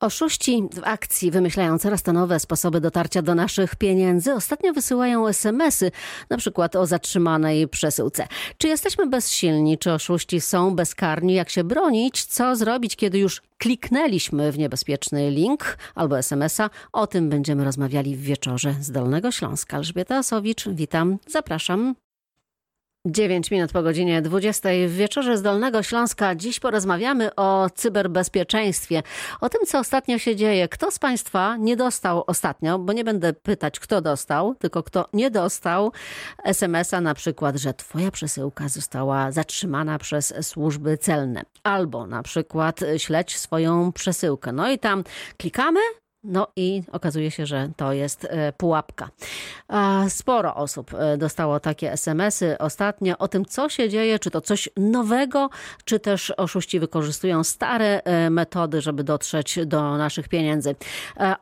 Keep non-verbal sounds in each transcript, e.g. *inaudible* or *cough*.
Oszuści w akcji wymyślają coraz to nowe sposoby dotarcia do naszych pieniędzy. Ostatnio wysyłają SMS-y, na przykład o zatrzymanej przesyłce. Czy jesteśmy bezsilni? Czy oszuści są bezkarni? Jak się bronić? Co zrobić, kiedy już kliknęliśmy w niebezpieczny link albo SMS-a? O tym będziemy rozmawiali w wieczorze z Dolnego Śląska. Elżbieta Osowicz, witam, zapraszam. 9 minut po godzinie 20 w wieczorze z Dolnego Śląska. Dziś porozmawiamy o cyberbezpieczeństwie, o tym, co ostatnio się dzieje. Kto z Państwa nie dostał ostatnio, bo nie będę pytać, kto dostał, tylko kto nie dostał SMS-a na przykład, że Twoja przesyłka została zatrzymana przez służby celne, albo na przykład śledź swoją przesyłkę. No i tam klikamy, no i okazuje się, że to jest e, pułapka. Sporo osób e, dostało takie SMS-y ostatnio o tym, co się dzieje, czy to coś nowego, czy też oszuści wykorzystują stare e, metody, żeby dotrzeć do naszych pieniędzy.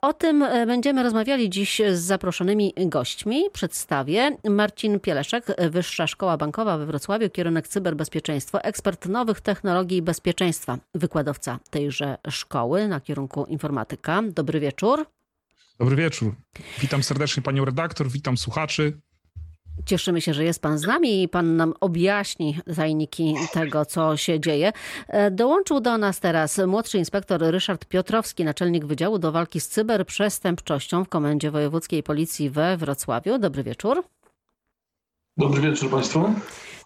O tym będziemy rozmawiali dziś z zaproszonymi gośćmi. Przedstawię Marcin Pieleszek, Wyższa Szkoła Bankowa we Wrocławiu, kierunek cyberbezpieczeństwo, ekspert nowych technologii i bezpieczeństwa, wykładowca tejże szkoły na kierunku informatyka. Dobry wieczór wieczór. Dobry wieczór. Witam serdecznie panią redaktor, witam słuchaczy. Cieszymy się, że jest Pan z nami i Pan nam objaśni tajniki tego, co się dzieje. E, dołączył do nas teraz młodszy inspektor Ryszard Piotrowski, naczelnik Wydziału do Walki z Cyberprzestępczością w Komendzie Wojewódzkiej Policji we Wrocławiu. Dobry wieczór. Dobry wieczór Państwu.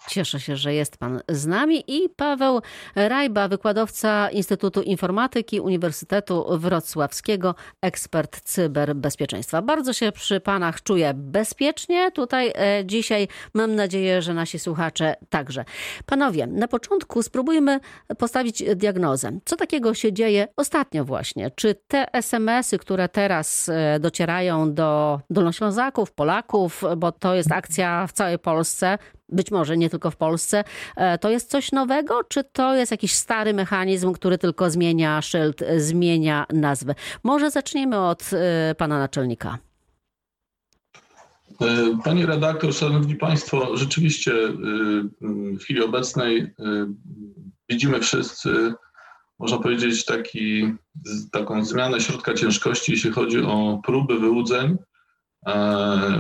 Cieszę się, że jest Pan z nami i Paweł Rajba, wykładowca Instytutu Informatyki Uniwersytetu Wrocławskiego, ekspert cyberbezpieczeństwa. Bardzo się przy Panach czuję bezpiecznie tutaj e, dzisiaj. Mam nadzieję, że nasi słuchacze także. Panowie, na początku spróbujmy postawić diagnozę. Co takiego się dzieje ostatnio właśnie? Czy te SMS-y, które teraz e, docierają do Dolnoślązaków, Polaków, bo to jest akcja w całej Polsce, być może nie tylko w Polsce. E, to jest coś nowego, czy to jest jakiś stary mechanizm, który tylko zmienia szyld, zmienia nazwę? Może zaczniemy od e, pana naczelnika. E, Panie redaktor, szanowni państwo, rzeczywiście w chwili obecnej widzimy wszyscy, można powiedzieć, taki, taką zmianę środka ciężkości, jeśli chodzi o próby wyłudzeń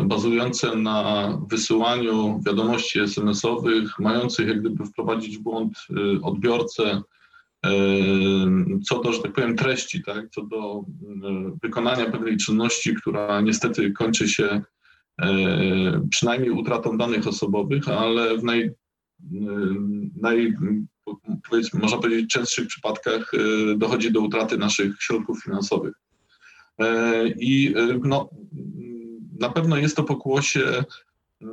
bazujące na wysyłaniu wiadomości SMS-owych, mających jak gdyby wprowadzić w błąd y, odbiorcę e, co do, że tak powiem, treści, tak, co do y, wykonania pewnej czynności, która niestety kończy się e, przynajmniej utratą danych osobowych, ale w naj, y, naj można powiedzieć, częstszych przypadkach dochodzi do utraty naszych środków finansowych. I no, na pewno jest to pokłosie e,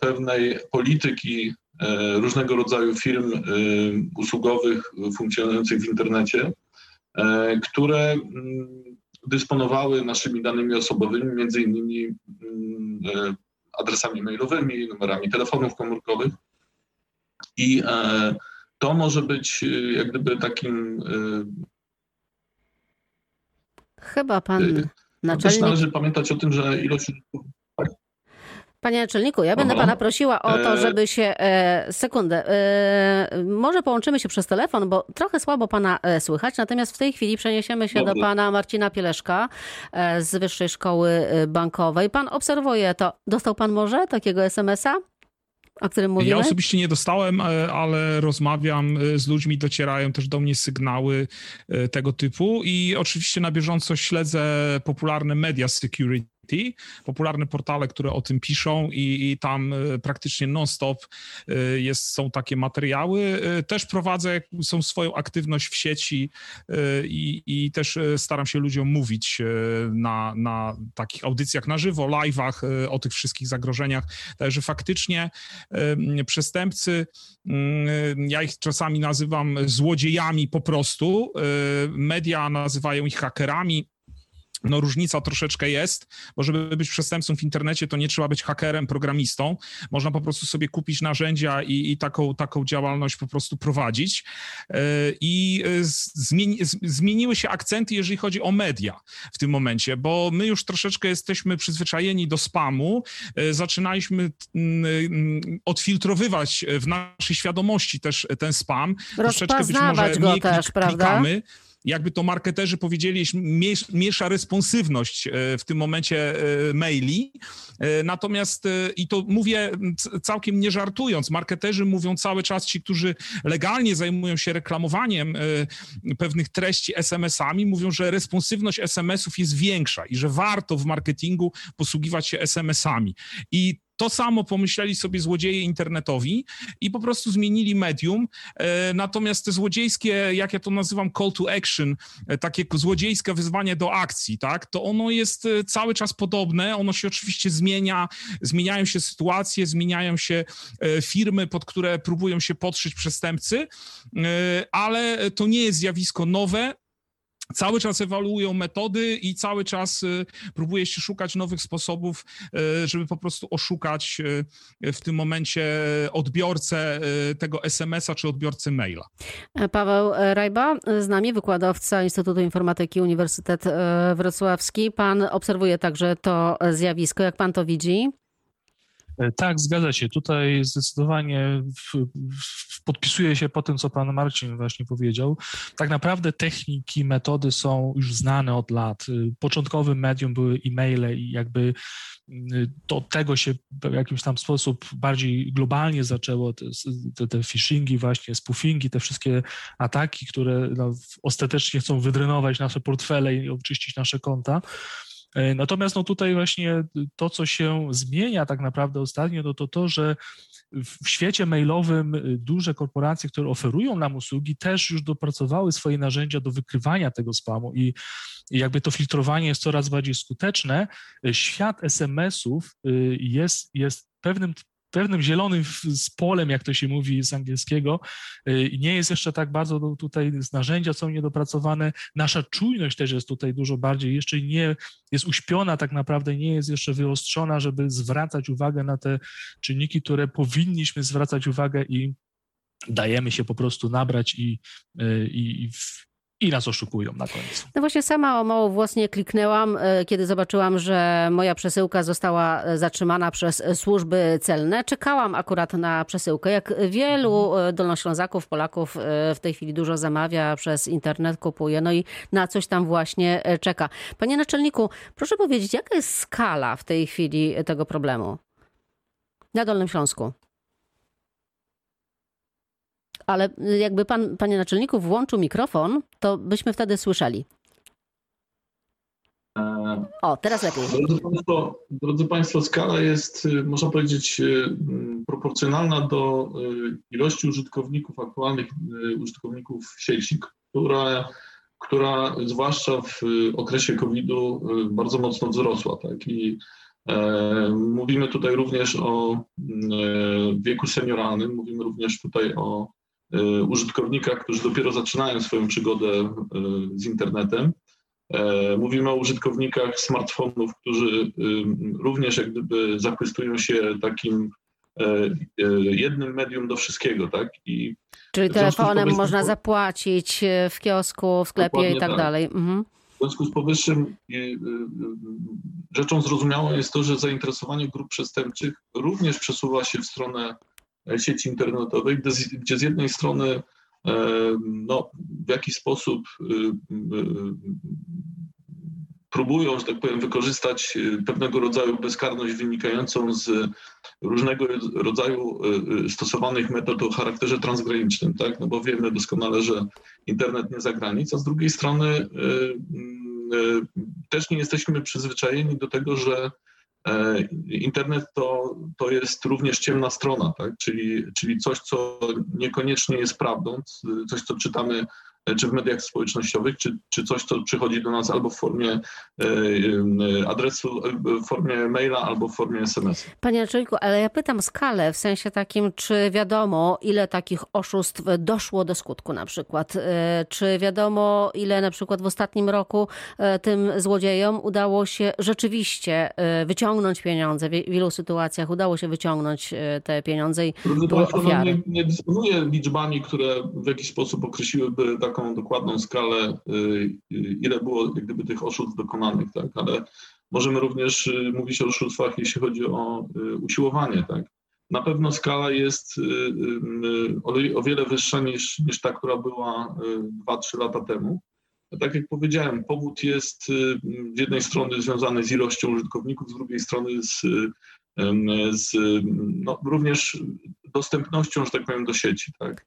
pewnej polityki e, różnego rodzaju firm e, usługowych funkcjonujących w internecie, które mm, dysponowały naszymi danymi osobowymi, między innymi mm, adresami mailowymi, numerami telefonów komórkowych. I to może być jak gdyby takim. Chyba pan Naczelnik... Też należy pamiętać o tym, że ilość Panie naczelniku, ja będę pana prosiła o to, e, żeby się. E, sekundę. E, może połączymy się przez telefon, bo trochę słabo pana słychać. Natomiast w tej chwili przeniesiemy się Dobrze. do pana Marcina Pieleszka z Wyższej Szkoły Bankowej. Pan obserwuje to. Dostał pan może takiego SMS-a? O którym mówimy? Ja osobiście nie dostałem, e, ale rozmawiam e, z ludźmi, docierają też do mnie sygnały e, tego typu i oczywiście na bieżąco śledzę popularne media security popularne portale, które o tym piszą i, i tam e, praktycznie non-stop e, jest, są takie materiały. E, też prowadzę są swoją aktywność w sieci i, i też staram się ludziom mówić na, na takich audycjach na żywo, live'ach o tych wszystkich zagrożeniach. Także faktycznie przestępcy, mm, ja ich czasami nazywam złodziejami po prostu, media nazywają ich hakerami, no różnica troszeczkę jest, bo żeby być przestępcą w internecie, to nie trzeba być hakerem, programistą. Można po prostu sobie kupić narzędzia i, i taką, taką działalność po prostu prowadzić. E, I e, zmieni, zmieniły się akcenty, jeżeli chodzi o media w tym momencie, bo my już troszeczkę jesteśmy przyzwyczajeni do spamu. E, zaczynaliśmy odfiltrowywać w naszej świadomości też ten spam. Rozpoznawać troszeczkę być może go też, prawda? Klikamy. Jakby to marketerzy powiedzieli, miesza responsywność w tym momencie maili. Natomiast, i to mówię całkiem nie żartując, marketerzy mówią cały czas, ci, którzy legalnie zajmują się reklamowaniem pewnych treści SMS-ami, mówią, że responsywność SMS-ów jest większa i że warto w marketingu posługiwać się SMS-ami. I to samo pomyśleli sobie złodzieje internetowi i po prostu zmienili medium. E, natomiast te złodziejskie, jak ja to nazywam, call to action, e, takie złodziejskie wyzwanie do akcji, tak, to ono jest e, cały czas podobne. Ono się oczywiście zmienia, zmieniają się sytuacje, zmieniają się firmy, pod które próbują się podszyć przestępcy, ale to nie jest zjawisko nowe cały czas ewaluują metody i cały czas y, próbuje się szukać nowych sposobów, y, żeby po prostu oszukać y, w tym momencie odbiorcę tego SMS-a czy odbiorcę maila. Paweł Rajba, z nami wykładowca Instytutu Informatyki Uniwersytet Wrocławski. Pan obserwuje także to zjawisko. Jak pan to widzi? E, tak, zgadza się. Tutaj zdecydowanie w, w, podpisuję się po tym, co pan Marcin właśnie powiedział. Tak naprawdę techniki, metody są już znane od lat. E, początkowym medium były e-maile i jakby to od tego się w jakimś tam sposób bardziej globalnie zaczęło te, te, te phishingi właśnie, spoofingi, te wszystkie ataki, które no, ostatecznie chcą wydrenować nasze portfele i oczyścić nasze konta. E, natomiast no tutaj właśnie to, co się zmienia tak naprawdę ostatnio, no to to, że w świecie mailowym y, duże korporacje, które oferują nam usługi, też już dopracowały swoje narzędzia do wykrywania tego spamu i jakby to filtrowanie jest coraz bardziej skuteczne. Świat SMS-ów y, jest, jest pewnym pewnym zielonym z polem, jak to się mówi z angielskiego, y, i nie jest jeszcze tak bardzo tutaj, narzędzia są niedopracowane, nasza czujność też jest tutaj dużo bardziej, jeszcze nie jest uśpiona tak naprawdę, nie jest jeszcze wyostrzona, żeby zwracać uwagę na te czynniki, które powinniśmy zwracać uwagę i dajemy się po prostu nabrać i, y, i, i i nas oszukują na końcu. No właśnie sama o mało włosnie kliknęłam, e, kiedy zobaczyłam, że moja przesyłka została e, zatrzymana przez służby celne. Czekałam akurat na przesyłkę. Jak wielu mhm. e, dolnoślązaków, Polaków w tej chwili dużo zamawia, przez internet kupuje, no i na coś tam właśnie czeka. Panie naczelniku, proszę powiedzieć, jaka jest skala w tej chwili tego problemu na Dolnym Śląsku? Ale jakby pan, panie naczelniku, włączył mikrofon, to byśmy wtedy słyszeli. E, o, teraz lepiej. Drodzy Państwo, drodzy Państwo, skala jest, y, można powiedzieć, y, proporcjonalna do y, ilości użytkowników, aktualnych użytkowników sieci, która, która zwłaszcza w okresie COVID-u bardzo mocno wzrosła. Tak? I e, mówimy tutaj również o wieku senioralnym, mówimy również tutaj o Y, użytkownikach, którzy dopiero zaczynają swoją przygodę y, z internetem. E, mówimy o użytkownikach smartfonów, którzy y, również jak gdyby zachwystują się takim e, jednym medium do wszystkiego, tak? I Czyli telefonem można zapłacić w kiosku, w sklepie i tak, tak, dalej. Mhm. W związku z powyższym rzeczą zrozumiałą jest to, że zainteresowanie grup przestępczych również przesuwa się w stronę sieci internetowej, gdzie z jednej strony e, no, w jakiś sposób y, y, próbują, że tak powiem, wykorzystać pewnego rodzaju bezkarność wynikającą z różnego rodzaju stosowanych metod o charakterze transgranicznym, tak? No bo wiemy doskonale, że internet nie za granic, a z drugiej strony też nie jesteśmy przyzwyczajeni do tego, że E, internet to, to jest również ciemna strona, tak? czyli, czyli coś, co niekoniecznie jest prawdą, coś, co czytamy E, czy w mediach społecznościowych, czy, czy coś, co przychodzi do nas albo w formie e, e, adresu, w formie maila, albo w formie SMS. Panie Naczelniku, ale ja pytam skalę, w sensie takim, czy wiadomo, ile takich oszustw doszło do skutku na przykład? Czy wiadomo, ile na przykład w ostatnim roku tym złodziejom udało się rzeczywiście wyciągnąć pieniądze? W wielu sytuacjach udało się wyciągnąć te pieniądze i były ofiary. Nie, nie dysponuję liczbami, które w jakiś sposób określiłyby taką taką dokładną skalę, y, y, ile było jak gdyby tych oszustw dokonanych, tak, ale możemy również y, mówić o oszustwach, jeśli chodzi o usiłowanie, tak. Na pewno skala jest o wiele wyższa niż, niż ta, która była 2-3 lata temu. tak jak powiedziałem, powód jest z jednej strony związany z ilością użytkowników, z drugiej strony z, z no, również dostępnością, że tak powiem, do sieci. Tak?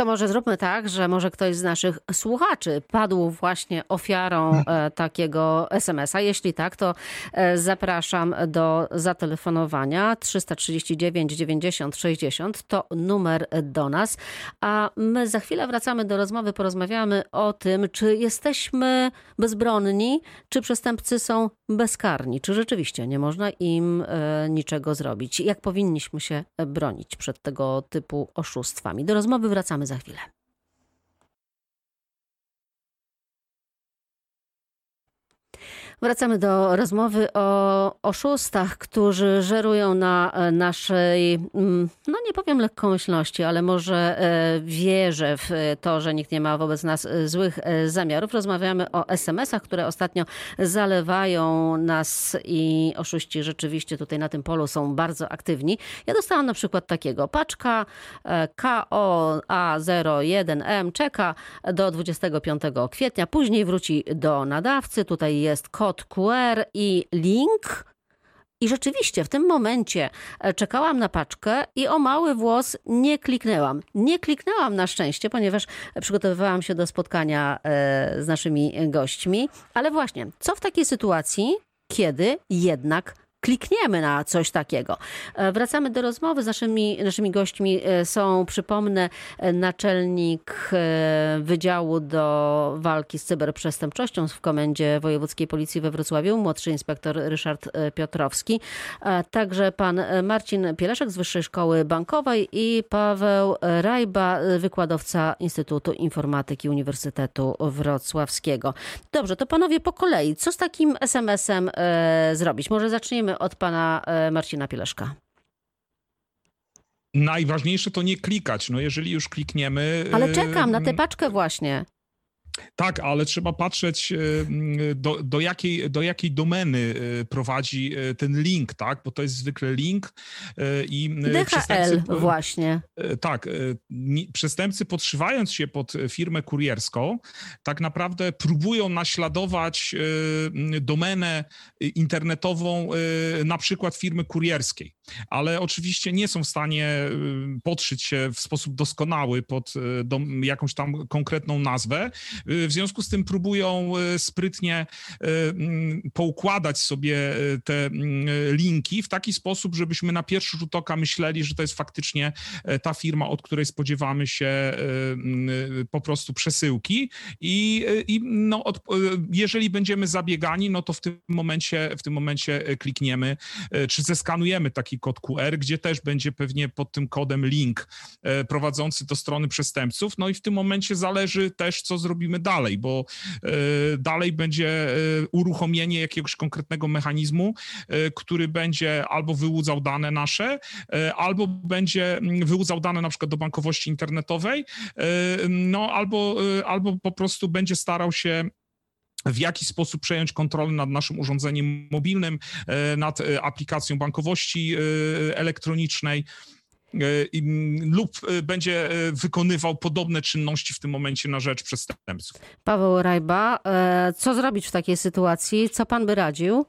To może zróbmy tak, że może ktoś z naszych słuchaczy padł właśnie ofiarą *laughs* e, takiego SMS-a. Jeśli tak, to e, zapraszam do zatelefonowania 339 90 60. To numer do nas. A my za chwilę wracamy do rozmowy, porozmawiamy o tym, czy jesteśmy bezbronni, czy przestępcy są bezkarni, czy rzeczywiście nie można im e, niczego zrobić. Jak powinniśmy się bronić przed tego typu oszustwami. Do rozmowy wracamy za chwilę. Wracamy do rozmowy o oszustach, którzy żerują na e, naszej, mm, no nie powiem lekkomyślności, ale może e, wierze w to, że nikt nie ma wobec nas e, złych zamiarów. Rozmawiamy o SMS-ach, które ostatnio zalewają nas i oszuści rzeczywiście tutaj na tym polu są bardzo aktywni. Ja dostałam na przykład takiego. Paczka KOA01M czeka do 25 kwietnia, później wróci do nadawcy. Tutaj jest kod kod QR i link. I rzeczywiście w tym momencie e, czekałam na paczkę i o mały włos nie kliknęłam. Nie kliknęłam na szczęście, ponieważ przygotowywałam się do spotkania e, z naszymi gośćmi. Ale właśnie, co w takiej sytuacji, kiedy jednak klikniemy na coś takiego. E, wracamy do rozmowy z naszymi, naszymi gośćmi. E, są, przypomnę, e, naczelnik Wydziału do Walki z Cyberprzestępczością w Komendzie Wojewódzkiej Policji we Wrocławiu, młodszy inspektor Ryszard Piotrowski, także pan Marcin Pieleszek z Wyższej Szkoły Bankowej i Paweł Rajba, wykładowca Instytutu Informatyki Uniwersytetu Wrocławskiego. Dobrze, to panowie po kolei. Co z takim SMS-em zrobić? Może zaczniemy Od pana e, Marcina Pieleszka. Najważniejsze to nie klikać. No jeżeli już klikniemy. Ale czekam na tę paczkę właśnie. Tak, ale trzeba patrzeć, e, do, do, jakiej, do jakiej domeny e, prowadzi e, ten link, tak? Bo to jest zwykle link i DHL właśnie. Tak, przestępcy podszywając się pod firmę kurierską, tak naprawdę próbują naśladować domenę internetową na przykład firmy kurierskiej, ale oczywiście nie są w stanie podszyć się w sposób doskonały pod jakąś tam konkretną nazwę, Y, w związku z tym próbują y, sprytnie y, mm, poukładać sobie te mm, linki w taki sposób, żebyśmy na pierwszy rzut oka myśleli, że to jest faktycznie ta firma, od której spodziewamy się mm, po prostu przesyłki. I, i no, od, jeżeli będziemy zabiegani, no to w tym momencie, w tym momencie klikniemy, czy zeskanujemy taki kod QR, gdzie też będzie pewnie pod tym kodem link prowadzący do strony przestępców, no i w tym momencie zależy też, co zrobimy dalej, bo e, dalej będzie e, uruchomienie jakiegoś konkretnego mechanizmu, e, który będzie albo wyłudzał dane nasze, albo będzie mm, wyłudzał dane na przykład do bankowości internetowej, no albo, albo po prostu będzie starał się w jaki sposób przejąć kontrolę nad naszym urządzeniem mobilnym, nad aplikacją bankowości elektronicznej. E, lub e, będzie e, wykonywał podobne czynności w tym momencie na rzecz przestępców. Paweł Rajba, co zrobić w takiej sytuacji? Co pan by radził?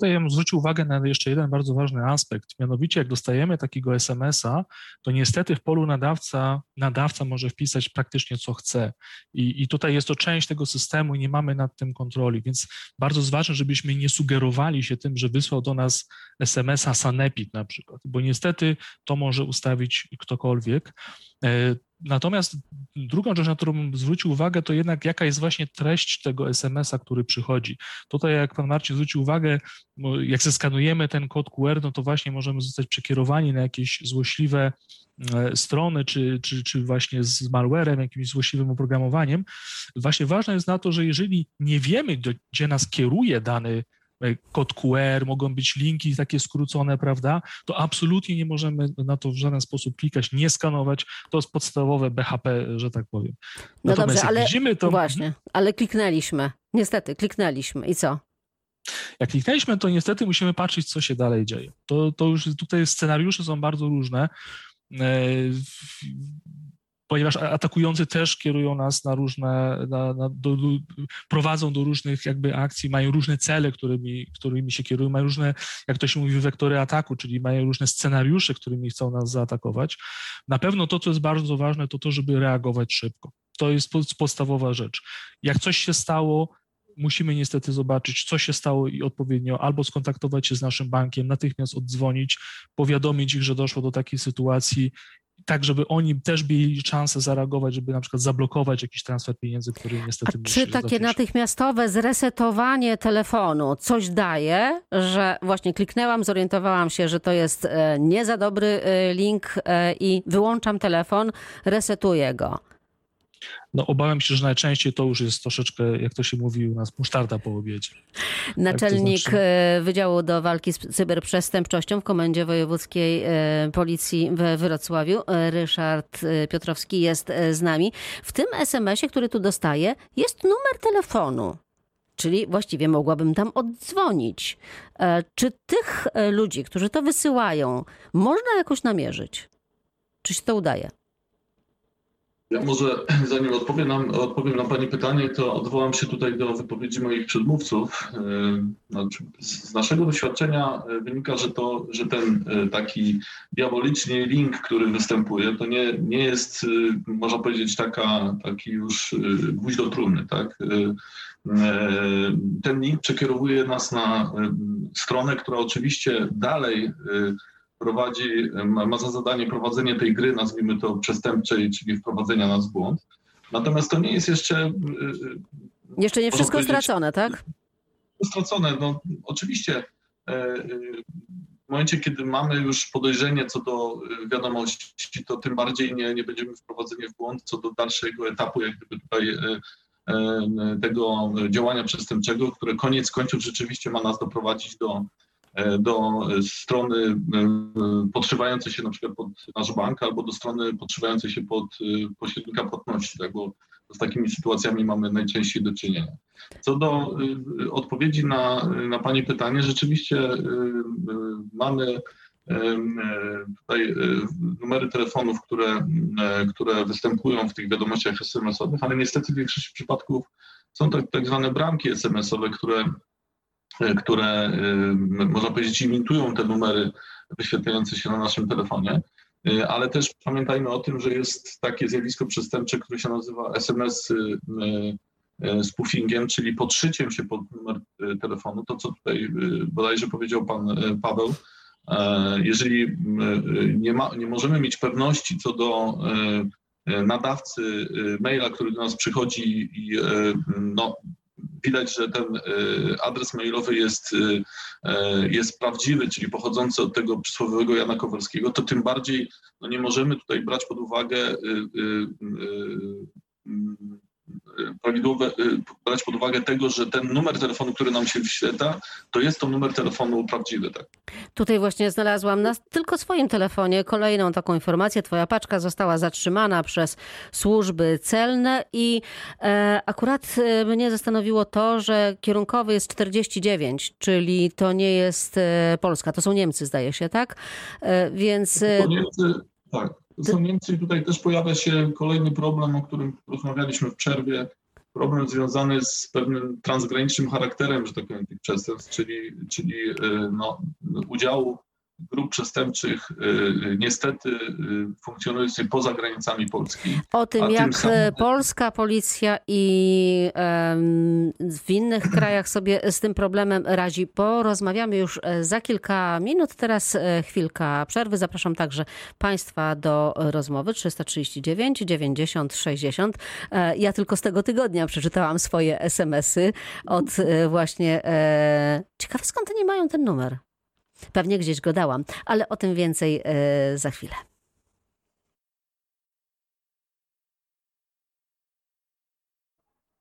Tutaj ja bym zwrócił uwagę na jeszcze jeden bardzo ważny aspekt. Mianowicie, jak dostajemy takiego SMS-a, to niestety w polu nadawca, nadawca może wpisać praktycznie co chce. I, I tutaj jest to część tego systemu i nie mamy nad tym kontroli. Więc bardzo ważne, żebyśmy nie sugerowali się tym, że wysłał do nas SMS-a Sanepid na przykład, bo niestety to może ustawić ktokolwiek. Natomiast drugą rzecz, na którą zwrócił uwagę, to jednak jaka jest właśnie treść tego SMS-a, który przychodzi. Tutaj, jak pan Marcin zwrócił uwagę, jak zeskanujemy ten kod QR, no to właśnie możemy zostać przekierowani na jakieś złośliwe e, strony, czy, czy, czy właśnie z malwarem, jakimś złośliwym oprogramowaniem. Właśnie ważne jest na to, że jeżeli nie wiemy, gdzie nas kieruje dany kod QR, mogą być linki takie skrócone, prawda? To absolutnie nie możemy na to w żaden sposób klikać, nie skanować. To jest podstawowe BHP, że tak powiem. No Natomiast dobrze, ale widzimy, to... właśnie, ale kliknęliśmy. Niestety, kliknęliśmy i co? Jak kliknęliśmy, to niestety musimy patrzeć, co się dalej dzieje. To, to już tutaj scenariusze są bardzo różne. Ponieważ atakujący też kierują nas na różne, na, na, do, prowadzą do różnych jakby akcji, mają różne cele, którymi, którymi się kierują, mają różne, jak to się mówi, wektory ataku, czyli mają różne scenariusze, którymi chcą nas zaatakować. Na pewno to, co jest bardzo ważne, to to, żeby reagować szybko. To jest podstawowa rzecz. Jak coś się stało, musimy niestety zobaczyć, co się stało i odpowiednio albo skontaktować się z naszym bankiem, natychmiast oddzwonić, powiadomić ich, że doszło do takiej sytuacji, tak żeby oni też mieli szansę zareagować, żeby na przykład zablokować jakiś transfer pieniędzy, który niestety A Czy takie natychmiastowe zresetowanie telefonu coś daje, że właśnie kliknęłam, zorientowałam się, że to jest e, nie za dobry e, link e, i wyłączam telefon, resetuję go no obawiam się, że najczęściej to już jest troszeczkę, jak to się mówi u nas, musztarda po obiedzie. Naczelnik tak, znaczy... Wydziału do Walki z Cyberprzestępczością w Komendzie Wojewódzkiej e, Policji we Wrocławiu, e, Ryszard Piotrowski jest z nami. W tym SMS-ie, który tu dostaję, jest numer telefonu. Czyli właściwie mogłabym tam oddzwonić. Czy tych ludzi, którzy to wysyłają, można jakoś namierzyć? Czy się to udaje? Ja może zanim odpowiem na, odpowiem na Pani pytanie, to odwołam się tutaj do wypowiedzi moich przedmówców. Znaczy, z naszego doświadczenia e, wynika, że, to, że ten e, taki diaboliczny link, który występuje, to nie, nie jest, można powiedzieć, taka, taki już gwóźdź do trumny. Tak? Ten link przekierowuje nas na stronę, która oczywiście dalej prowadzi, ma za zadanie prowadzenie tej gry, nazwijmy to przestępczej, czyli wprowadzenia nas w błąd. Natomiast to nie jest jeszcze. Y, y, jeszcze nie wszystko stracone, tak? Stracone. No, oczywiście e, y, w momencie, kiedy mamy już podejrzenie co do wiadomości, to tym bardziej nie, nie będziemy wprowadzeni w błąd co do dalszego etapu, jak gdyby tutaj e, e, tego działania przestępczego, które koniec końców rzeczywiście ma nas doprowadzić do do strony e, podszywającej się na przykład pod nasz bank albo do strony podszywającej się pod e, pośrednika płatności, tak, bo z takimi sytuacjami mamy najczęściej do czynienia. Co do odpowiedzi na, na Pani pytanie, rzeczywiście mamy tutaj numery telefonów, które, które występują w tych wiadomościach SMS-owych, ale niestety w większości przypadków są to tak zwane bramki SMS-owe, które które y, można powiedzieć imitują te numery wyświetlające się na naszym telefonie, y, ale też pamiętajmy o tym, że jest takie zjawisko przestępcze, które się nazywa SMS y, spoofingiem, czyli podszyciem się pod numer telefonu, to co tutaj bodajże powiedział pan Paweł, jeżeli nie, ma, nie możemy mieć pewności co do nadawcy maila, który do nas przychodzi i no, widać, że ten e, adres mailowy jest, e, e, jest prawdziwy, czyli pochodzący od tego przysłowiowego Jana Kowalskiego, to tym bardziej no nie możemy tutaj brać pod uwagę prawidłowe, y, brać pod uwagę tego, że ten numer telefonu, który nam się wyświetla, to jest to numer telefonu prawdziwy. Tak? Tutaj właśnie znalazłam na tylko swoim telefonie kolejną taką informację. Twoja paczka została zatrzymana przez służby celne i e, akurat e, mnie zastanowiło to, że kierunkowy jest 49, czyli to nie jest e, Polska, to są Niemcy zdaje się, tak? E, więc... E, Niemcy, tak. Niemcy i tutaj też pojawia się kolejny problem, o którym rozmawialiśmy w przerwie. Problem związany z pewnym transgranicznym charakterem, że tak powiem, tych przestępstw, czyli, czyli y, no, udziału grup przestępczych y, y, niestety y, funkcjonujących poza granicami Polski. O tym, jak samym... polska policja i w innych *clears throat* krajach sobie z tym problemem radzi, porozmawiamy już e, za kilka minut. Teraz e, chwilka przerwy. Zapraszam także Państwa do rozmowy 339 90 60. Ja tylko z tego tygodnia przeczytałam swoje SMS-y od e, właśnie... Ciekawe skąd oni mają ten numer. Pewnie gdzieś go dałam, ale o tym więcej e, za chwilę.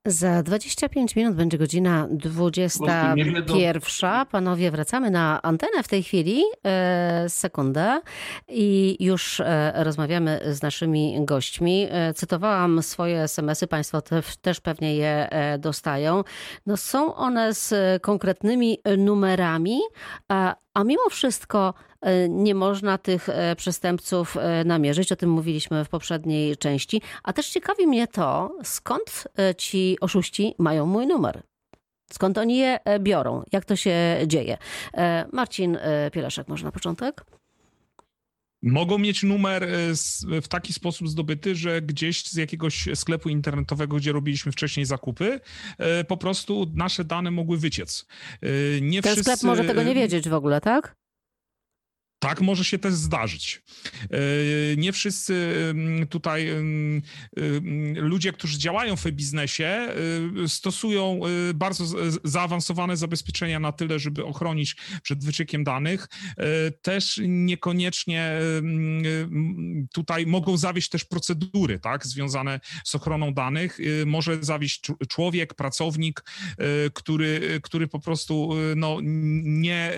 Za 25 minut będzie godzina 21. Panowie, wracamy na antenę w tej chwili. E, sekundę. I już e, rozmawiamy z naszymi gośćmi. E, cytowałam swoje SMS-y, Państwo te, też pewnie je dostają. No, są one z konkretnymi numerami, a mimo wszystko nie można tych przestępców namierzyć. O tym mówiliśmy w poprzedniej części. A też ciekawi mnie to, skąd ci oszuści mają mój numer. Skąd oni je biorą? Jak to się dzieje? Marcin Pieleszek, może na początek? Mogą mieć numer w taki sposób zdobyty, że gdzieś z jakiegoś sklepu internetowego, gdzie robiliśmy wcześniej zakupy, po prostu nasze dane mogły wyciec. Nie Ten wszyscy... sklep może tego nie wiedzieć w ogóle, tak? Tak może się też zdarzyć. E, nie wszyscy tutaj ludzie, którzy działają w biznesie, e, stosują e, bardzo zaawansowane zabezpieczenia na tyle, żeby ochronić przed wyciekiem danych. Też niekoniecznie tutaj mogą zawieść też procedury, tak, związane z ochroną danych. Może zawieść człowiek, pracownik, który, który po prostu no, nie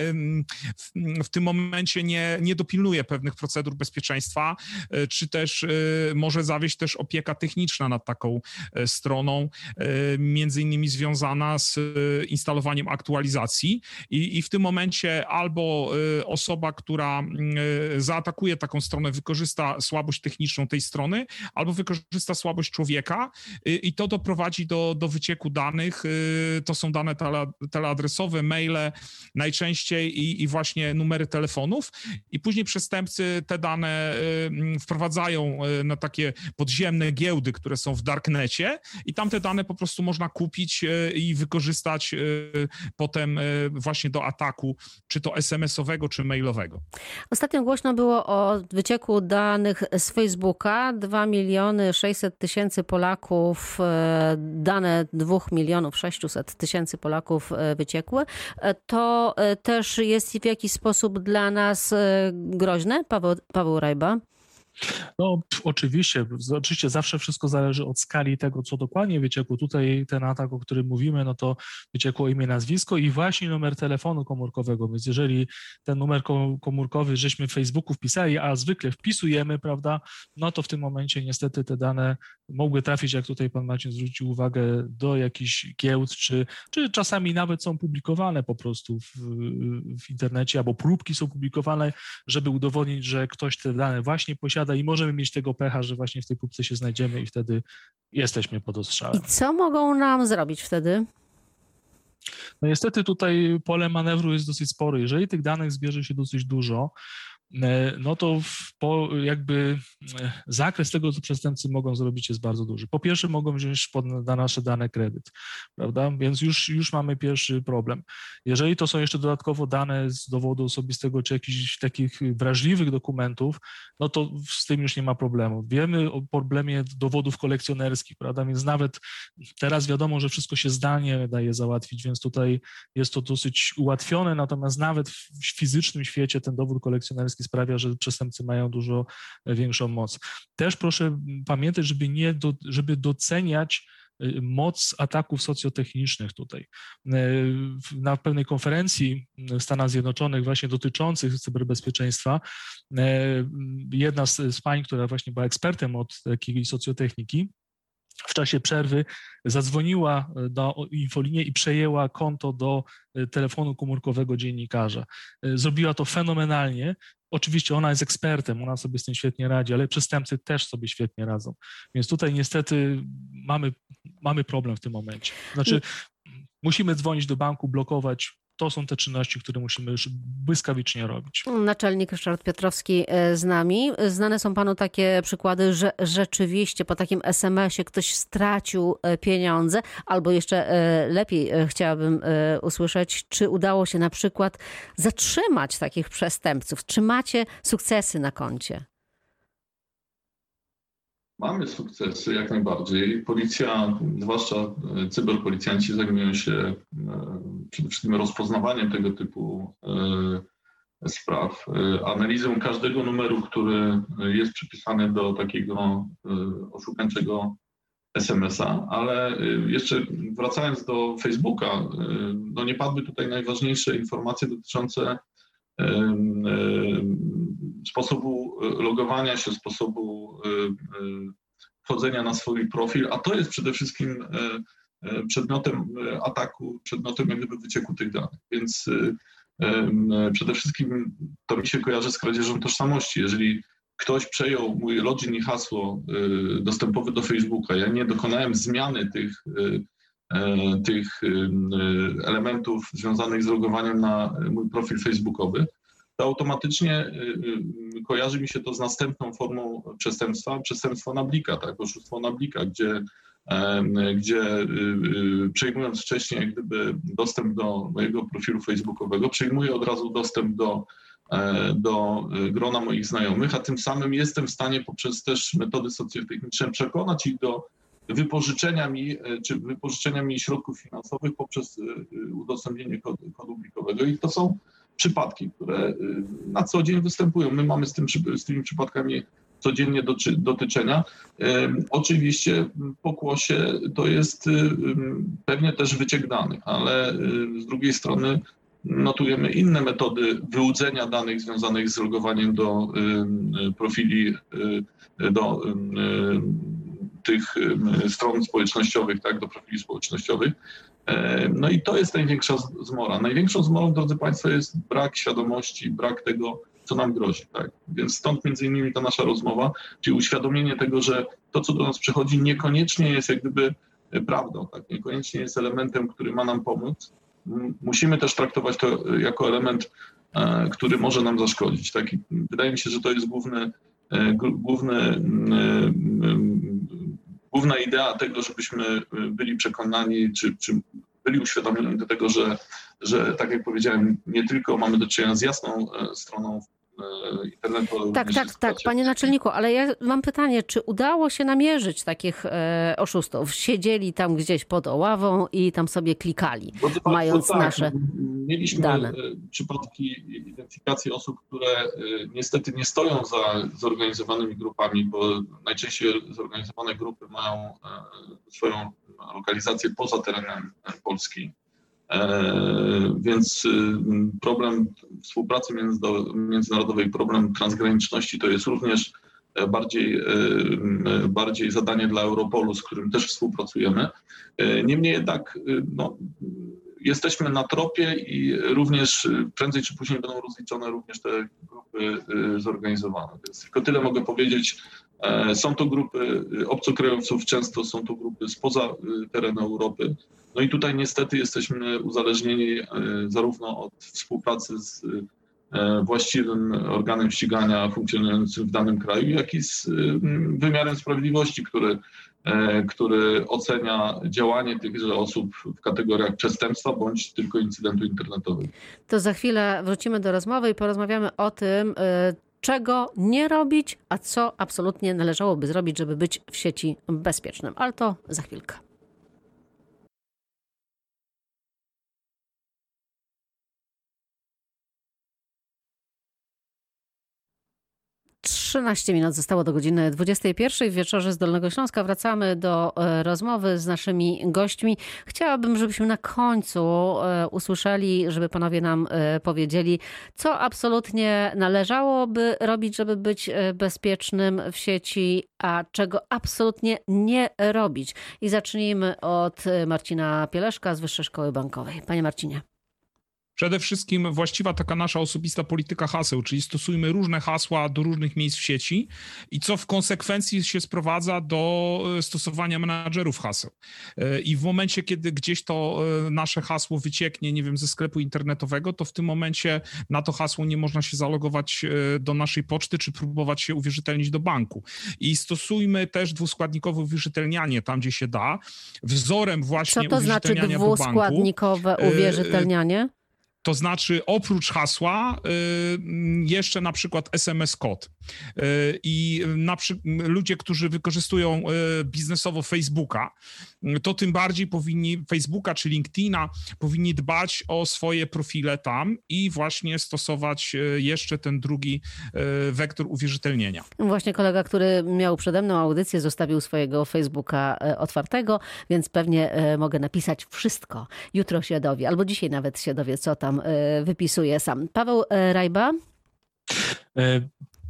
w, w tym momencie nie nie, nie dopilnuje pewnych procedur bezpieczeństwa, e, czy też e, może zawieść też opieka techniczna nad taką e, stroną, między innymi związana z instalowaniem aktualizacji i, i w tym momencie albo osoba, która zaatakuje taką stronę, wykorzysta słabość techniczną tej strony, albo wykorzysta słabość człowieka i to doprowadzi do, do wycieku danych. To są dane tele, teleadresowe, maile najczęściej i, i właśnie numery telefonów i później przestępcy te dane y, wprowadzają y, na takie podziemne giełdy, które są w darknecie i tam te dane po prostu można kupić y, i wykorzystać potem właśnie do ataku, czy to SMS-owego, czy mailowego. Ostatnio głośno było o wycieku danych z Facebooka. 2 miliony 600 tysięcy Polaków, dane 2 milionów 600 tysięcy Polaków wyciekły. To też jest w jakiś sposób dla nas groźne, Paweł, Paweł Rajba? No, oczywiście, oczywiście zawsze wszystko zależy od skali tego, co dokładnie wyciekło. Tutaj ten atak, o którym mówimy, no to wyciekło imię, nazwisko i właśnie numer telefonu komórkowego. Więc jeżeli ten numer komórkowy żeśmy w Facebooku wpisali, a zwykle wpisujemy, prawda, no to w tym momencie niestety te dane mogły trafić, jak tutaj pan Marcin zwrócił uwagę, do jakichś giełd, czy, czy czasami nawet są publikowane po prostu w, w internecie, albo próbki są publikowane, żeby udowodnić, że ktoś te dane właśnie posiada i możemy mieć tego pecha, że właśnie w tej próbce się znajdziemy i wtedy jesteśmy pod ostrzałem. I co mogą nam zrobić wtedy? No niestety tutaj pole manewru jest dosyć spore. Jeżeli tych danych zbierze się dosyć dużo, no to po, jakby e, zakres tego, co przestępcy mogą zrobić, jest bardzo duży. Po pierwsze, mogą wziąć pod, na nasze dane kredyt, prawda? Więc już, już mamy pierwszy problem. Jeżeli to są jeszcze dodatkowo dane z dowodu osobistego czy jakichś takich wrażliwych dokumentów, no to z tym już nie ma problemu. Wiemy o problemie dowodów kolekcjonerskich, prawda? Więc nawet teraz wiadomo, że wszystko się zdalnie daje załatwić, więc tutaj jest to dosyć ułatwione, natomiast nawet w fizycznym świecie ten dowód kolekcjonerski sprawia, że przestępcy mają dużo większą moc. Też proszę pamiętać, żeby, nie do, żeby doceniać e, moc ataków socjotechnicznych tutaj. E, na pewnej konferencji w Stanach Zjednoczonych właśnie dotyczących cyberbezpieczeństwa jedna z, z pań, która właśnie była ekspertem od takiej socjotechniki, w czasie przerwy zadzwoniła do infolinię i przejęła konto do telefonu komórkowego dziennikarza. Zrobiła to fenomenalnie, Oczywiście ona jest ekspertem, ona sobie z tym świetnie radzi, ale przestępcy też sobie świetnie radzą. Więc tutaj niestety mamy, mamy problem w tym momencie. Znaczy, musimy dzwonić do banku, blokować to są te czynności, które musimy już błyskawicznie robić. Naczelnik Ryszard Piotrowski e, z nami. Znane są panu takie przykłady, że rzeczywiście po takim SMS-ie ktoś stracił e, pieniądze, albo jeszcze e, lepiej chciałabym usłyszeć, czy udało się na przykład zatrzymać takich przestępców? Czy macie sukcesy na koncie? Mamy sukcesy jak najbardziej. Policja, zwłaszcza e, cyberpolicjanci, zajmują się e, przede wszystkim rozpoznawaniem tego typu e, spraw, analizą każdego numeru, który jest przypisany do takiego oszukańczego SMS-a, ale jeszcze wracając do Facebooka, no nie padły tutaj najważniejsze informacje dotyczące sposobu logowania się, sposobu wchodzenia na swój profil, a to jest przede wszystkim przedmiotem ataku, przedmiotem jak gdyby wycieku tych danych. Więc Przede wszystkim to mi się kojarzy z kradzieżą tożsamości. Jeżeli ktoś przejął mój login i hasło dostępowe do Facebooka, ja nie dokonałem zmiany tych, tych elementów związanych z logowaniem na mój profil facebookowy, to automatycznie kojarzy mi się to z następną formą przestępstwa, przestępstwo na blika, tak, oszustwo na blika, gdzie gdzie y, y, przejmując wcześniej jak gdyby dostęp do mojego profilu facebookowego, przejmuję od razu dostęp do, e, do y, grona moich znajomych, a tym samym jestem w stanie poprzez też metody socjotechniczne przekonać ich do wypożyczenia mi, e, czy wypożyczenia mi środków finansowych poprzez udostępnienie kodu, kodu blikowego. I to są przypadki, które na co dzień występują. My mamy z, tym, z tymi przypadkami codziennie dotyczenia. Oczywiście pokłosie to jest pewnie też wyciek danych, ale z drugiej strony notujemy inne metody wyłudzenia danych związanych z logowaniem do profili, do tych stron społecznościowych, tak, do profili społecznościowych. No i to jest największa zmora. Największą zmorą, drodzy Państwo, jest brak świadomości, brak tego, co nam grozi. Tak? Więc stąd między innymi ta nasza rozmowa, czyli uświadomienie tego, że to, co do nas przychodzi, niekoniecznie jest jak gdyby e, prawdą, tak? niekoniecznie jest elementem, który ma nam pomóc. Musimy też traktować to e, jako element, e, który może nam zaszkodzić. Tak? Wydaje mi się, że to jest główny, główny, główna idea tego, żebyśmy byli przekonani, czy, czy byli uświadomieni do tego, że, że tak jak powiedziałem, nie tylko mamy do czynienia z jasną stroną E, internetu. Tak, tak, tak, panie naczelniku, ale ja mam pytanie, czy udało się namierzyć takich e, oszustów? Siedzieli tam gdzieś pod oławą i tam sobie klikali, mając tak, nasze Mieliśmy dane. E, przypadki identyfikacji osób, które e, niestety nie stoją za zorganizowanymi grupami, bo najczęściej zorganizowane grupy mają swoją lokalizację poza terenem Polski E, więc y, problem współpracy międzynarodowej, problem transgraniczności to jest również e, bardziej, e, bardziej zadanie dla Europolu, z którym też współpracujemy. Niemniej jednak no, jesteśmy na tropie i również prędzej czy później będą rozliczone również te grupy zorganizowane. Więc tylko tyle mogę powiedzieć. Są to grupy obcokrajowców, często są to grupy spoza terenu Europy. No i tutaj niestety jesteśmy uzależnieni e, zarówno od współpracy z e, właściwym organem ścigania funkcjonującym w danym kraju, jak i z wymiarem sprawiedliwości, który, e, który ocenia działanie tychże osób w kategoriach przestępstwa bądź tylko incydentu internetowego. To za chwilę wrócimy do rozmowy i porozmawiamy o tym, czego nie robić, a co absolutnie należałoby zrobić, żeby być w sieci bezpiecznym. Ale to za chwilkę. 13 minut zostało do godziny 21 w wieczorze z Dolnego Śląska. Wracamy do e, rozmowy z naszymi gośćmi. Chciałabym, żebyśmy na końcu e, usłyszeli, żeby panowie nam e, powiedzieli, co absolutnie należałoby robić, żeby być bezpiecznym w sieci, a czego absolutnie nie robić. I zacznijmy od Marcina Pieleszka z Wyższej Szkoły Bankowej. Panie Marcinie. Przede wszystkim właściwa taka nasza osobista polityka haseł, czyli stosujmy różne hasła do różnych miejsc w sieci i co w konsekwencji się sprowadza do e, stosowania menadżerów haseł. E, I w momencie, kiedy gdzieś to e, nasze hasło wycieknie, nie wiem, ze sklepu internetowego, to w tym momencie na to hasło nie można się zalogować do naszej poczty, czy próbować się uwierzytelnić do banku. I stosujmy też dwuskładnikowe uwierzytelnianie tam, gdzie się da. Wzorem właśnie Co to znaczy dwuskładnikowe uwierzytelnianie? To znaczy, oprócz hasła, y, jeszcze na przykład SMS-kod. Y, I na ludzie, którzy wykorzystują y, biznesowo Facebooka, to tym bardziej powinni, Facebooka czy LinkedIna, powinni dbać o swoje profile tam i właśnie stosować jeszcze ten drugi wektor uwierzytelnienia. Właśnie kolega, który miał przede mną audycję, zostawił swojego Facebooka otwartego, więc pewnie mogę napisać wszystko. Jutro się dowie, albo dzisiaj nawet się dowie, co tam e, wypisuje sam. Paweł e, Rajba? E,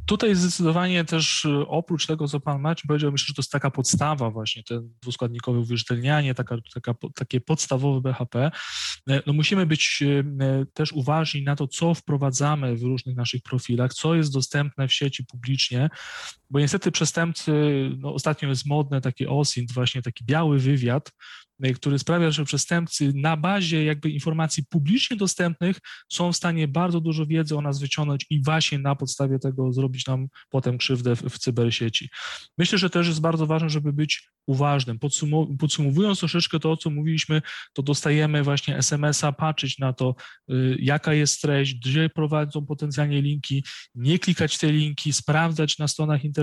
Tutaj zdecydowanie też oprócz tego, co pan Marcin powiedział, myślę, że to jest taka podstawa właśnie, ten dwuskładnikowe uwierzytelnianie, taka, taka, takie podstawowe BHP. No musimy być też uważni na to, co wprowadzamy w różnych naszych profilach, co jest dostępne w sieci publicznie, bo niestety przestępcy, no ostatnio jest modne taki OSINT, właśnie taki biały wywiad, E, który sprawia, że przestępcy na bazie jakby informacji publicznie dostępnych są w stanie bardzo dużo wiedzy o nas wyciągnąć i właśnie na podstawie tego zrobić nam potem krzywdę w, w cybersieci. Myślę, że też jest bardzo ważne, żeby być uważnym. Podsumowując troszeczkę to, o co mówiliśmy, to dostajemy właśnie SMS-a, patrzeć na to, y, jaka jest treść, gdzie prowadzą potencjalnie linki, nie klikać te linki, sprawdzać na stronach internetowych,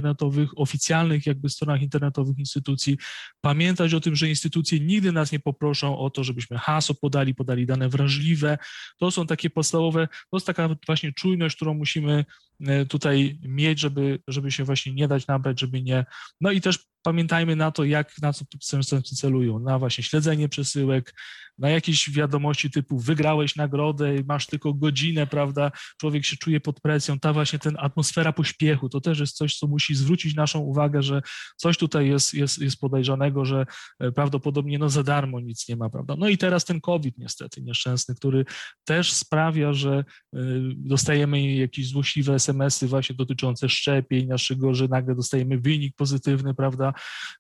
oficjalnych jakby stronach internetowych instytucji, pamiętać o tym, że instytucje nigdy nas nie poproszą o to, żebyśmy hasło podali, podali dane wrażliwe. To są takie podstawowe, to jest taka właśnie czujność, którą musimy y, tutaj mieć, żeby, żeby się właśnie nie dać nabrać, żeby nie. No i też pamiętajmy na to, jak na co przestępcy celują. Na właśnie śledzenie przesyłek, na jakieś wiadomości typu wygrałeś nagrodę, masz tylko godzinę, prawda? Człowiek się czuje pod presją. Ta właśnie ten atmosfera pośpiechu, to też jest coś, co musi zwrócić naszą uwagę, że coś tutaj jest, jest, jest podejrzanego, że e, prawdopodobnie no za darmo nic nie ma, prawda? No i teraz ten COVID niestety nieszczęsny, który też sprawia, że e, dostajemy jakieś złośliwe SMS-y właśnie dotyczące szczepień naszego, że nagle dostajemy wynik pozytywny, prawda?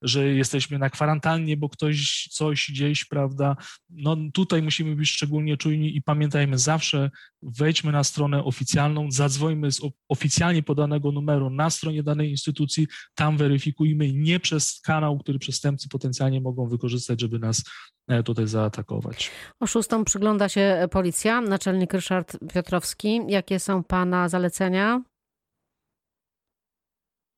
Że jesteśmy na kwarantannie, bo ktoś coś gdzieś, prawda? No tutaj musimy być szczególnie czujni i pamiętajmy, zawsze wejdźmy na stronę oficjalną, zadzwońmy z oficjalnie podanego numeru na stronie danej instytucji, tam weryfikujmy, nie przez kanał, który przestępcy potencjalnie mogą wykorzystać, żeby nas e, tutaj zaatakować. O szóstą przygląda się policja. Naczelnik Ryszard Piotrowski. Jakie są Pana zalecenia?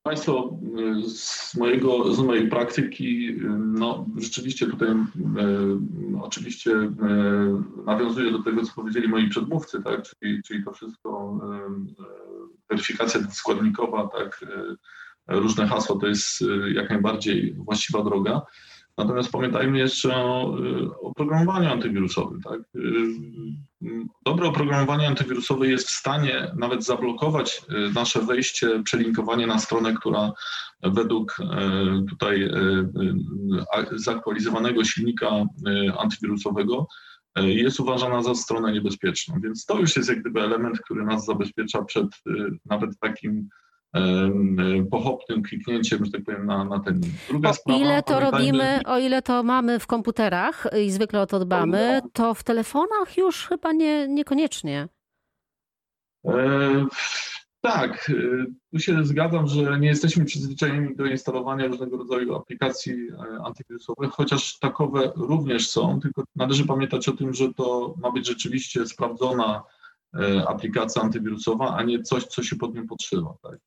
Państwo, z, mojego, z mojej praktyki, no rzeczywiście tutaj e, oczywiście e, nawiązuję do tego, co powiedzieli moi przedmówcy, tak, czyli, czyli to wszystko, e, weryfikacja składnikowa, tak, różne hasła to jest jak najbardziej właściwa droga. Natomiast pamiętajmy jeszcze o, o programowaniu antywirusowym. Tak? Dobre oprogramowanie antywirusowe jest w stanie nawet zablokować y, nasze wejście, przelinkowanie na stronę, która według y, tutaj y, zaktualizowanego silnika antywirusowego jest uważana za stronę niebezpieczną. Więc to już jest jak gdyby element, który nas zabezpiecza przed nawet takim pochopnym kliknięciem, że tak powiem, na, na ten. Druga o sprawa, ile to robimy, o ile to mamy w komputerach i zwykle o to dbamy, to w telefonach już chyba nie, niekoniecznie. E, tak, e, tu się zgadzam, że nie jesteśmy przyzwyczajeni do instalowania różnego rodzaju aplikacji e, antywirusowych, chociaż takowe również są, tylko należy pamiętać o tym, że to ma być rzeczywiście sprawdzona aplikacja antywirusowa, a nie coś, co się pod nią podszywa. Tak?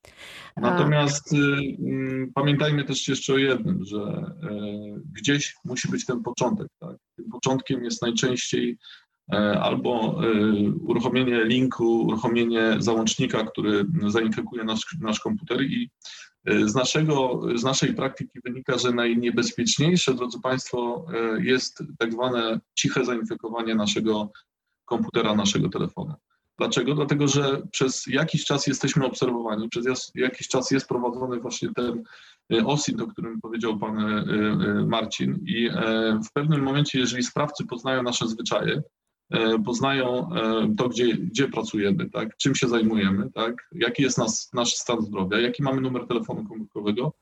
Natomiast y, y, pamiętajmy też jeszcze o jednym, że y, gdzieś musi być ten początek. Tak? Tym początkiem jest najczęściej albo uruchomienie linku, uruchomienie załącznika, który zainfekuje nasz, nasz komputer i z, naszego, z naszej praktyki wynika, że najniebezpieczniejsze, drodzy Państwo, jest tak zwane ciche zainfekowanie naszego komputera, naszego telefonu. Dlaczego? Dlatego, że przez jakiś czas jesteśmy obserwowani, przez jakiś czas jest prowadzony właśnie ten y, OSINT, o którym powiedział pan y, y, Marcin i e, w pewnym momencie, jeżeli sprawcy poznają nasze zwyczaje, e, poznają e, to, gdzie, gdzie pracujemy, tak, czym się zajmujemy, tak, jaki jest nas, nasz stan zdrowia, jaki mamy numer telefonu komórkowego,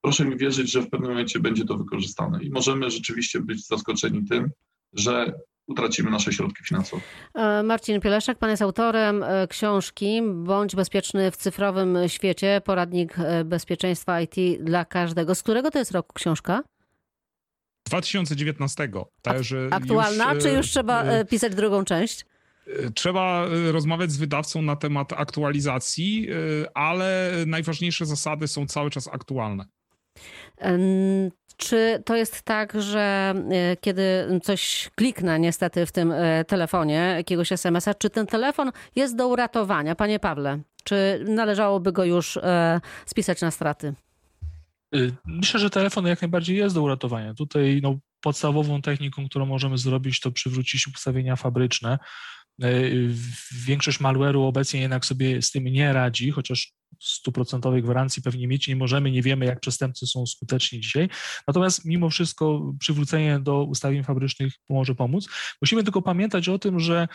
proszę mi wierzyć, że w pewnym momencie będzie to wykorzystane i możemy rzeczywiście być zaskoczeni tym, że utracimy nasze środki finansowe. E, Marcin Pieleszek, pan jest autorem e, książki Bądź bezpieczny w cyfrowym świecie, poradnik e, bezpieczeństwa IT dla każdego. Z którego to jest roku książka? 2019. Także Aktualna, już, czy już trzeba pisać drugą część? Trzeba rozmawiać z wydawcą na temat aktualizacji, ale najważniejsze zasady są cały czas aktualne. Czy to jest tak, że e, kiedy coś kliknę niestety w tym e, telefonie, jakiegoś SMS-a, czy ten telefon jest do uratowania? Panie Pawle, czy należałoby go już e, spisać na straty? Y, myślę, że telefon jak najbardziej jest do uratowania. Tutaj no, podstawową techniką, którą możemy zrobić, to przywrócić ustawienia fabryczne. Większość malware'u obecnie jednak sobie z tym nie radzi, chociaż stuprocentowej gwarancji pewnie mieć nie możemy, nie wiemy, jak przestępcy są skuteczni dzisiaj. Natomiast mimo wszystko przywrócenie do ustawień fabrycznych może pomóc. Musimy tylko pamiętać o tym, że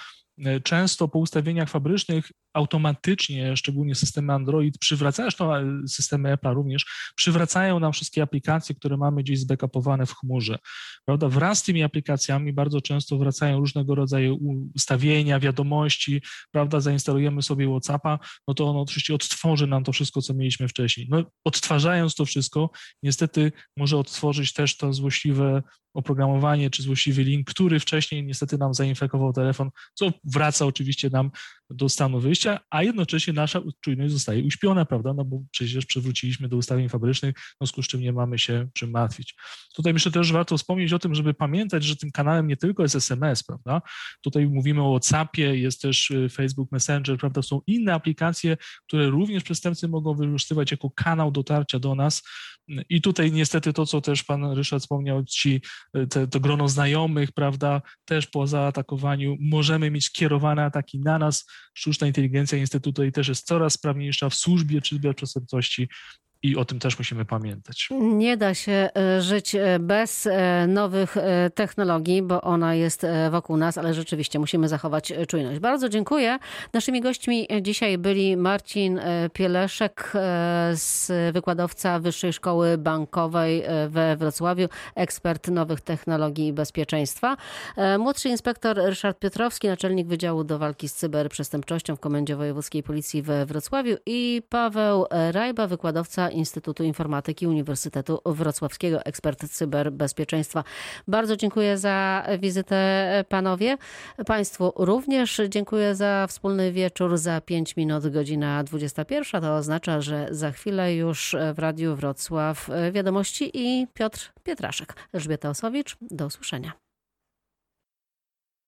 często po ustawieniach fabrycznych automatycznie, szczególnie systemy Android, przywracają, zresztą e, systemy Apple również, przywracają nam wszystkie aplikacje, które mamy gdzieś zbackupowane w chmurze. Prawda? Wraz z tymi aplikacjami bardzo często wracają różnego rodzaju ustawienia, wiadomości, prawda? Zainstalujemy sobie WhatsAppa, no to ono oczywiście odtworzy nam to wszystko, co mieliśmy wcześniej. No, odtwarzając to wszystko, niestety może odtworzyć też to złośliwe oprogramowanie czy złośliwy link, który wcześniej niestety nam zainfekował telefon, co wraca oczywiście nam do stanu wyjścia, a jednocześnie nasza czujność zostaje uśpiona, prawda, no bo przecież przywróciliśmy do ustawień fabrycznych, w związku z czym nie mamy się czym martwić. Tutaj myślę też warto wspomnieć o tym, żeby pamiętać, że tym kanałem nie tylko jest SMS, prawda, tutaj mówimy o WhatsAppie, jest też y, Facebook Messenger, prawda, są inne aplikacje, które również przestępcy mogą wykorzystywać jako kanał dotarcia do nas. I tutaj niestety to, co też pan Ryszard wspomniał, ci, y, te, to grono znajomych, prawda, też po zaatakowaniu możemy mieć kierowane ataki na nas, sztuczna inteligencja niestety tutaj też jest coraz sprawniejsza w służbie cyberprzestępczości i o tym też musimy pamiętać. Nie da się e, żyć e, bez e, nowych technologii, bo ona jest wokół nas, ale rzeczywiście musimy zachować czujność. Bardzo dziękuję. Naszymi gośćmi dzisiaj byli Marcin Pieleszek, wykładowca Wyższej Szkoły Bankowej we Wrocławiu, ekspert nowych technologii i bezpieczeństwa, młodszy inspektor Ryszard Piotrowski, naczelnik Wydziału do Walki z Cyberprzestępczością w Komendzie Wojewódzkiej Policji we Wrocławiu i Paweł Rajba, wykładowca Instytutu Informatyki Uniwersytetu Wrocławskiego, ekspert cyberbezpieczeństwa. Bardzo dziękuję za wizytę panowie. Państwu również dziękuję za wspólny wieczór. Za 5 minut godzina 21. To oznacza, że za chwilę już w Radiu Wrocław wiadomości i Piotr Pietraszek. Elżbieta Osowicz, do usłyszenia.